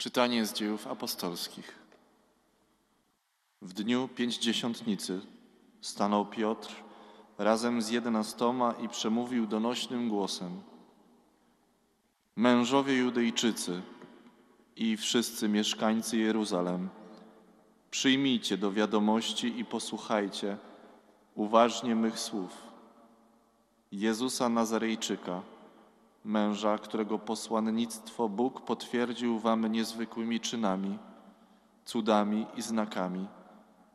Czytanie z dziejów apostolskich. W dniu pięćdziesiątnicy stanął Piotr razem z jedenastoma i przemówił donośnym głosem. Mężowie Judejczycy i wszyscy mieszkańcy Jeruzalem, przyjmijcie do wiadomości i posłuchajcie uważnie mych słów. Jezusa Nazarejczyka, męża, którego posłannictwo Bóg potwierdził wam niezwykłymi czynami, cudami i znakami,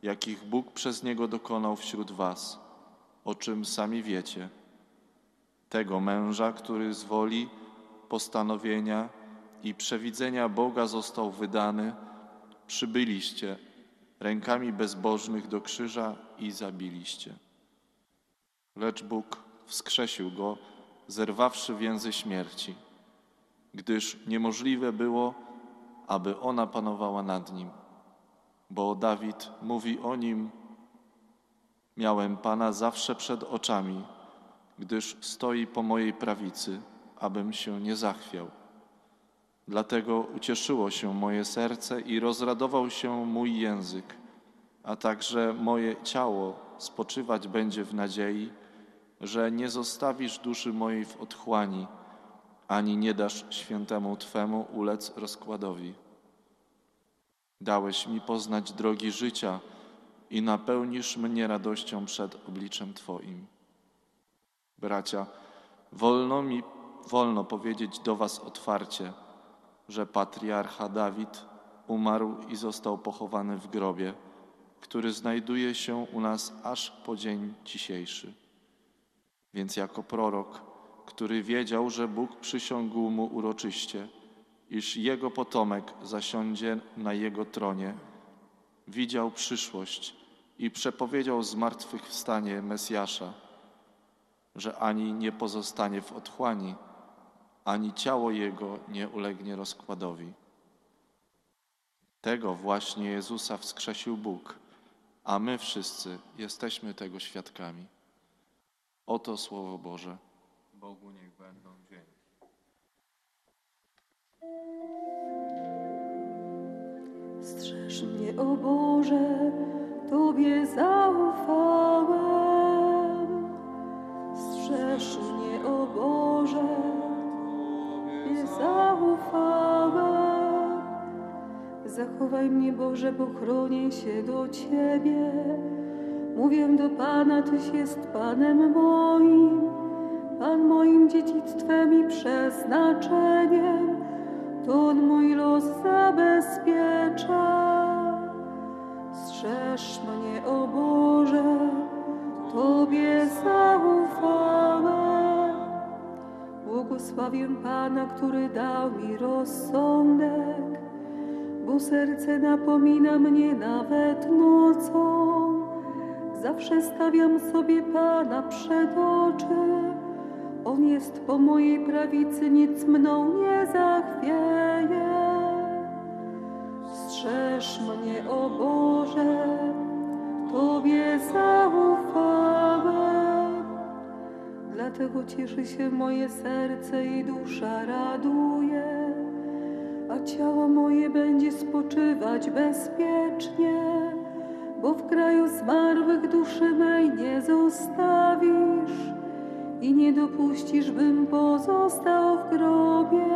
jakich Bóg przez niego dokonał wśród was, o czym sami wiecie. Tego męża, który z woli, postanowienia i przewidzenia Boga został wydany, przybyliście rękami bezbożnych do krzyża i zabiliście. Lecz Bóg wskrzesił go, zerwawszy więzy śmierci, gdyż niemożliwe było, aby ona panowała nad nim. Bo Dawid mówi o nim: Miałem Pana zawsze przed oczami, gdyż stoi po mojej prawicy, abym się nie zachwiał. Dlatego ucieszyło się moje serce i rozradował się mój język, a także moje ciało spoczywać będzie w nadziei, że nie zostawisz duszy mojej w otchłani, ani nie dasz świętemu Twemu ulec rozkładowi. Dałeś mi poznać drogi życia i napełnisz mnie radością przed obliczem Twoim. Bracia, wolno mi wolno powiedzieć do Was otwarcie, że patriarcha Dawid umarł i został pochowany w grobie, który znajduje się u nas aż po dzień dzisiejszy. Więc jako prorok, który wiedział, że Bóg przysiągł mu uroczyście, iż jego potomek zasiądzie na jego tronie, widział przyszłość i przepowiedział zmartwychwstanie Mesjasza, że ani nie pozostanie w otchłani, ani ciało jego nie ulegnie rozkładowi. Tego właśnie Jezusa wskrzesił Bóg, a my wszyscy jesteśmy tego świadkami. Oto Słowo Boże. Bogu niech będą dzięki. Strzeż mnie, o Boże, Tobie zaufałem. Strzeż mnie, o Boże, Tobie zaufałem. Zachowaj mnie, Boże, bo chronię się do Ciebie. Mówię do Pana, Tyś jest Panem moim, Pan moim dziedzictwem i przeznaczeniem. To On mój los zabezpiecza. Strzeż mnie, o Boże, Tobie zaufałem. Błogosławię Pana, który dał mi rozsądek, bo serce napomina mnie nawet nocą. Zawsze stawiam sobie Pana przed oczy. On jest po mojej prawicy, nic mną nie zachwieje. Strzeż mnie, o Boże, Tobie zaufałem. Dlatego cieszy się moje serce i dusza raduje, a ciało moje będzie spoczywać bezpiecznie, bo w kraju zmarłych duszy mej nie zostawisz i nie dopuścisz, bym pozostał w grobie.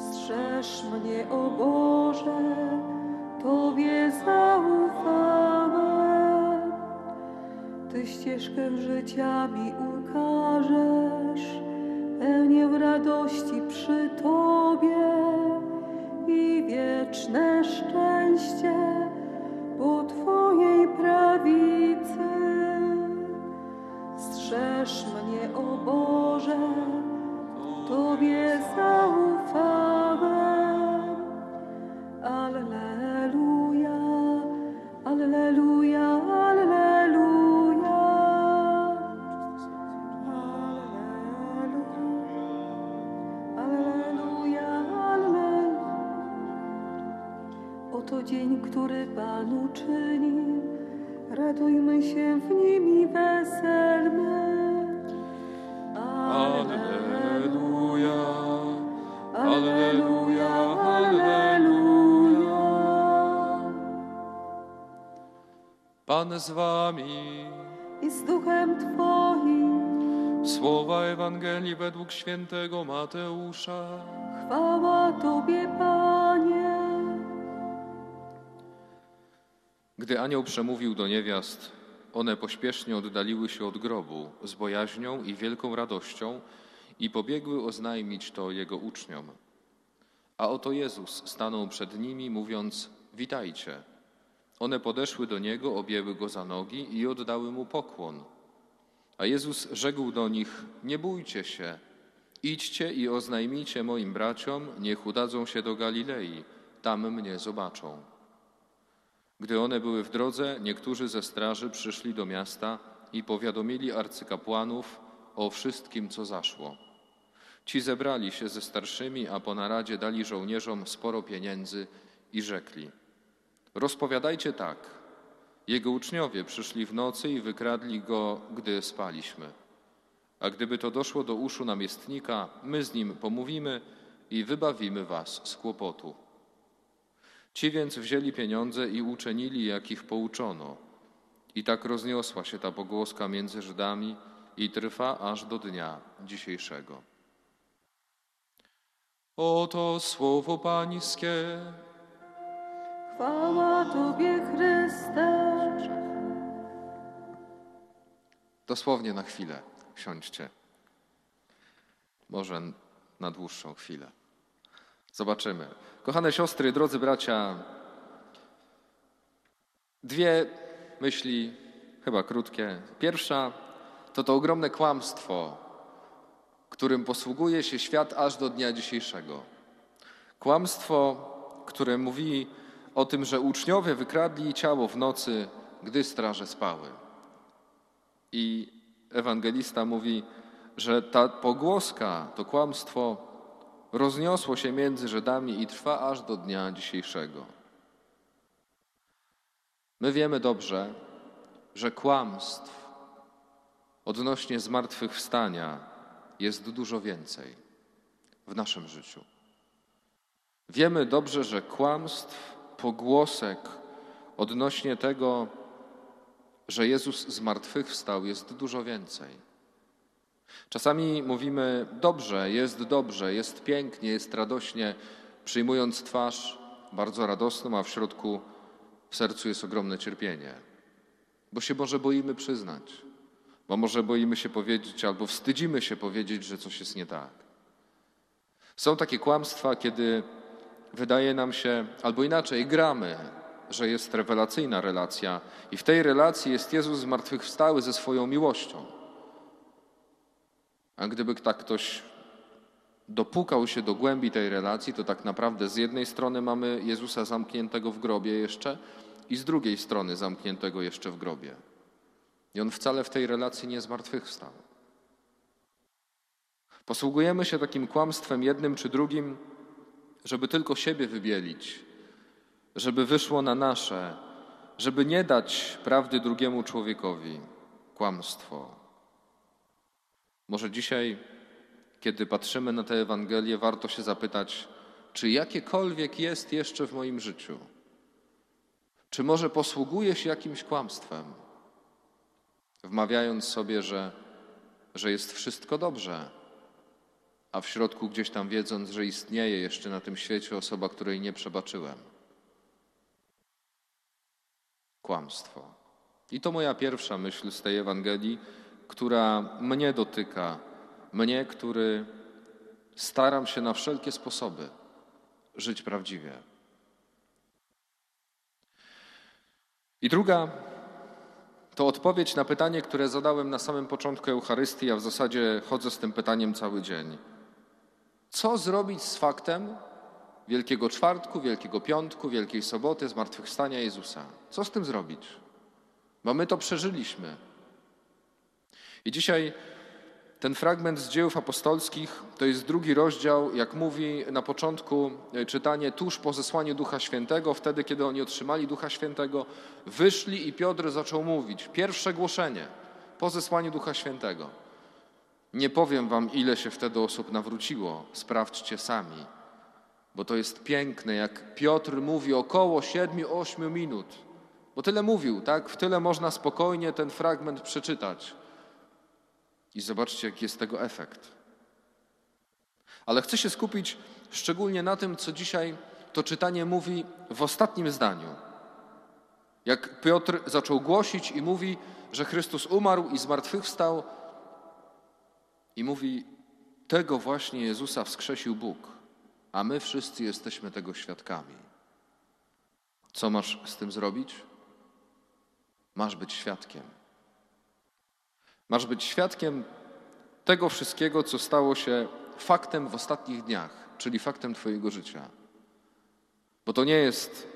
Strzeż mnie, o Boże, Tobie zaufałem. Ty ścieżkę życia mi ukażesz, pełnię radości przy Tobie i wieczne szczęście o Boże, Tobie zaufałem. Alleluja, Alleluja, Alleluja. Alleluja, Alleluja. Oto dzień, który Pan uczynił. Radujmy się w nim i weselmy. Pan z wami. i z duchem Twoim. Słowa Ewangelii według świętego Mateusza. Chwała Tobie, Panie. Gdy anioł przemówił do niewiast, one pośpiesznie oddaliły się od grobu z bojaźnią i wielką radością i pobiegły oznajmić to jego uczniom. A oto Jezus stanął przed nimi, mówiąc: Witajcie. One podeszły do niego, objęły go za nogi i oddały mu pokłon. A Jezus rzekł do nich: Nie bójcie się, idźcie i oznajmijcie moim braciom, niech udadzą się do Galilei, tam mnie zobaczą. Gdy one były w drodze, niektórzy ze straży przyszli do miasta i powiadomili arcykapłanów o wszystkim, co zaszło. Ci zebrali się ze starszymi, a po naradzie dali żołnierzom sporo pieniędzy i rzekli: Rozpowiadajcie tak. Jego uczniowie przyszli w nocy i wykradli go, gdy spaliśmy. A gdyby to doszło do uszu namiestnika, my z nim pomówimy i wybawimy was z kłopotu. Ci więc wzięli pieniądze i uczynili, jak ich pouczono. I tak rozniosła się ta pogłoska między Żydami i trwa aż do dnia dzisiejszego. Oto słowo Pańskie. Chwała Tobie, Chryste. Dosłownie na chwilę siądźcie. Może na dłuższą chwilę. Zobaczymy. Kochane siostry, drodzy bracia, dwie myśli, chyba krótkie. Pierwsza to to ogromne kłamstwo, którym posługuje się świat aż do dnia dzisiejszego. Kłamstwo, które mówi o tym, że uczniowie wykradli ciało w nocy, gdy straże spały. I ewangelista mówi, że ta pogłoska, to kłamstwo rozniosło się między Żydami i trwa aż do dnia dzisiejszego. My wiemy dobrze, że kłamstw odnośnie zmartwychwstania jest dużo więcej w naszym życiu. Wiemy dobrze, że kłamstw, pogłosek odnośnie tego, że Jezus zmartwychwstał, jest dużo więcej. Czasami mówimy dobrze, jest dobrze, jest pięknie, jest radośnie, przyjmując twarz bardzo radosną, a w środku w sercu jest ogromne cierpienie. Bo się może boimy przyznać, bo może boimy się powiedzieć albo wstydzimy się powiedzieć, że coś jest nie tak. Są takie kłamstwa, kiedy wydaje nam się, albo inaczej, gramy, że jest rewelacyjna relacja i w tej relacji jest Jezus zmartwychwstały ze swoją miłością. A gdyby tak ktoś dopukał się do głębi tej relacji, to tak naprawdę z jednej strony mamy Jezusa zamkniętego w grobie jeszcze i z drugiej strony zamkniętego jeszcze w grobie. I on wcale w tej relacji nie zmartwychwstał. Posługujemy się takim kłamstwem jednym czy drugim, żeby tylko siebie wybielić, żeby wyszło na nasze, żeby nie dać prawdy drugiemu człowiekowi. Kłamstwo. Może dzisiaj, kiedy patrzymy na tę Ewangelię, warto się zapytać, czy jakiekolwiek jest jeszcze w moim życiu? Czy może posługuję się jakimś kłamstwem, wmawiając sobie, że, że jest wszystko dobrze, a w środku gdzieś tam wiedząc, że istnieje jeszcze na tym świecie osoba, której nie przebaczyłem? Kłamstwo. I to moja pierwsza myśl z tej Ewangelii która mnie dotyka, mnie, który staram się na wszelkie sposoby żyć prawdziwie. I druga to odpowiedź na pytanie, które zadałem na samym początku Eucharystii, a w zasadzie chodzę z tym pytaniem cały dzień. Co zrobić z faktem Wielkiego Czwartku, Wielkiego Piątku, Wielkiej Soboty, Zmartwychwstania Jezusa? Co z tym zrobić? Bo my to przeżyliśmy. I dzisiaj ten fragment z dziejów apostolskich to jest drugi rozdział, jak mówi na początku e, czytanie, tuż po zesłaniu Ducha Świętego, wtedy, kiedy oni otrzymali Ducha Świętego, wyszli i Piotr zaczął mówić. Pierwsze głoszenie po zesłaniu Ducha Świętego. Nie powiem wam, ile się wtedy osób nawróciło, sprawdźcie sami, bo to jest piękne, jak Piotr mówi około siedmiu, ośmiu minut Bo tyle mówił, tak? W tyle można spokojnie ten fragment przeczytać. I zobaczcie, jaki jest tego efekt. Ale chcę się skupić szczególnie na tym, co dzisiaj to czytanie mówi w ostatnim zdaniu. Jak Piotr zaczął głosić i mówi, że Chrystus umarł i zmartwychwstał, i mówi: Tego właśnie Jezusa wskrzesił Bóg, a my wszyscy jesteśmy tego świadkami. Co masz z tym zrobić? Masz być świadkiem. Masz być świadkiem tego wszystkiego, co stało się faktem w ostatnich dniach, czyli faktem Twojego życia. Bo to nie jest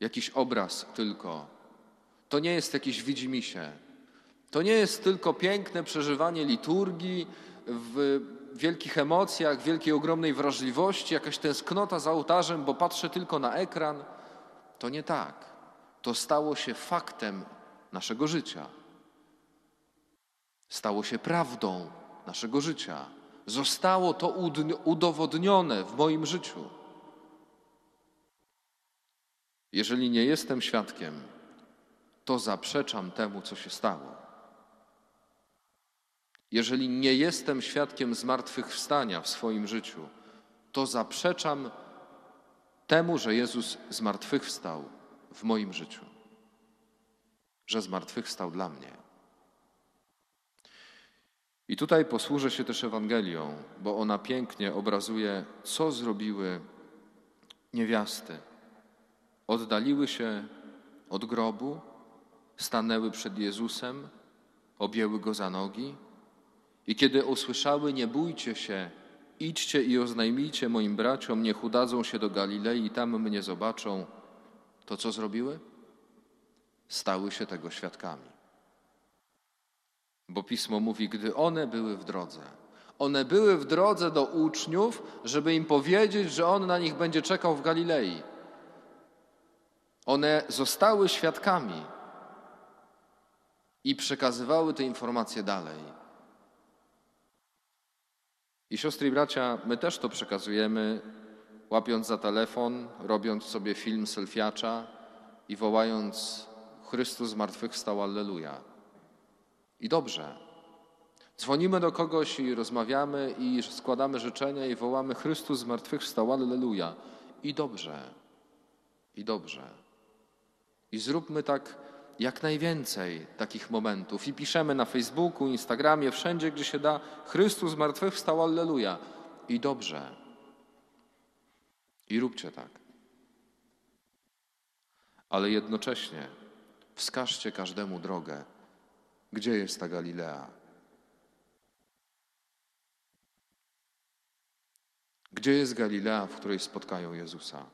jakiś obraz tylko, to nie jest jakieś widzimisię, to nie jest tylko piękne przeżywanie liturgii w wielkich emocjach, wielkiej, ogromnej wrażliwości, jakaś tęsknota za ołtarzem, bo patrzę tylko na ekran. To nie tak. To stało się faktem naszego życia. Stało się prawdą naszego życia. Zostało to udowodnione w moim życiu. Jeżeli nie jestem świadkiem, to zaprzeczam temu, co się stało. Jeżeli nie jestem świadkiem zmartwychwstania w swoim życiu, to zaprzeczam temu, że Jezus zmartwychwstał w moim życiu, że zmartwychwstał dla mnie. I tutaj posłużę się też Ewangelią, bo ona pięknie obrazuje, co zrobiły niewiasty. Oddaliły się od grobu, stanęły przed Jezusem, objęły go za nogi i kiedy usłyszały, nie bójcie się, idźcie i oznajmijcie moim braciom, niech udadzą się do Galilei i tam mnie zobaczą, to co zrobiły? Stały się tego świadkami. Bo pismo mówi, gdy one były w drodze. One były w drodze do uczniów, żeby im powiedzieć, że on na nich będzie czekał w Galilei. One zostały świadkami i przekazywały te informacje dalej. I siostry i bracia, my też to przekazujemy, łapiąc za telefon, robiąc sobie film selfiacza i wołając Chrystus zmartwychwstał, Alleluja. I dobrze. Dzwonimy do kogoś i rozmawiamy i składamy życzenia i wołamy Chrystus zmartwychwstał, Alleluja. I dobrze. I dobrze. I zróbmy tak jak najwięcej takich momentów i piszemy na Facebooku, Instagramie, wszędzie, gdzie się da, Chrystus zmartwychwstał, Alleluja. I dobrze. I róbcie tak. Ale jednocześnie wskażcie każdemu drogę, gdzie jest ta Galilea. Gdzie jest Galilea, w której spotkają Jezusa?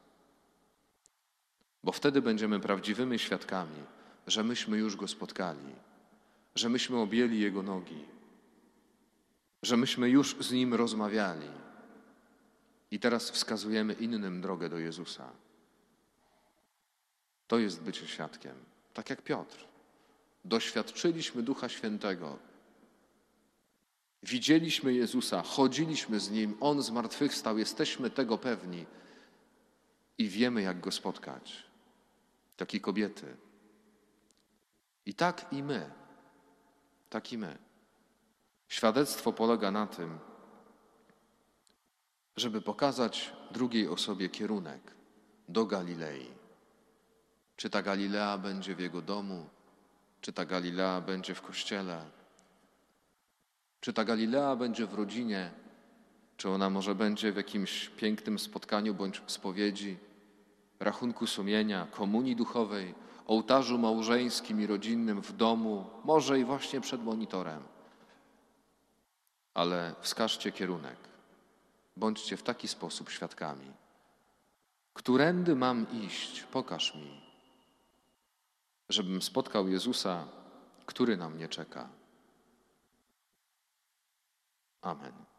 Bo wtedy będziemy prawdziwymi świadkami że myśmy już Go spotkali, że myśmy objęli Jego nogi, że myśmy już z Nim rozmawiali i teraz wskazujemy innym drogę do Jezusa. To jest bycie świadkiem, tak jak Piotr. Doświadczyliśmy Ducha Świętego, widzieliśmy Jezusa, chodziliśmy z Nim, On zmartwychwstał, jesteśmy tego pewni i wiemy, jak Go spotkać. Takie kobiety, i tak i my, tak i my. Świadectwo polega na tym, żeby pokazać drugiej osobie kierunek do Galilei. Czy ta Galilea będzie w jego domu, czy ta Galilea będzie w kościele, czy ta Galilea będzie w rodzinie, czy ona może będzie w jakimś pięknym spotkaniu bądź spowiedzi, rachunku sumienia, komunii duchowej, ołtarzu małżeńskim i rodzinnym w domu, może i właśnie przed monitorem. Ale wskażcie kierunek. Bądźcie w taki sposób świadkami. Którędy mam iść? Pokaż mi, żebym spotkał Jezusa, który na mnie czeka. Amen.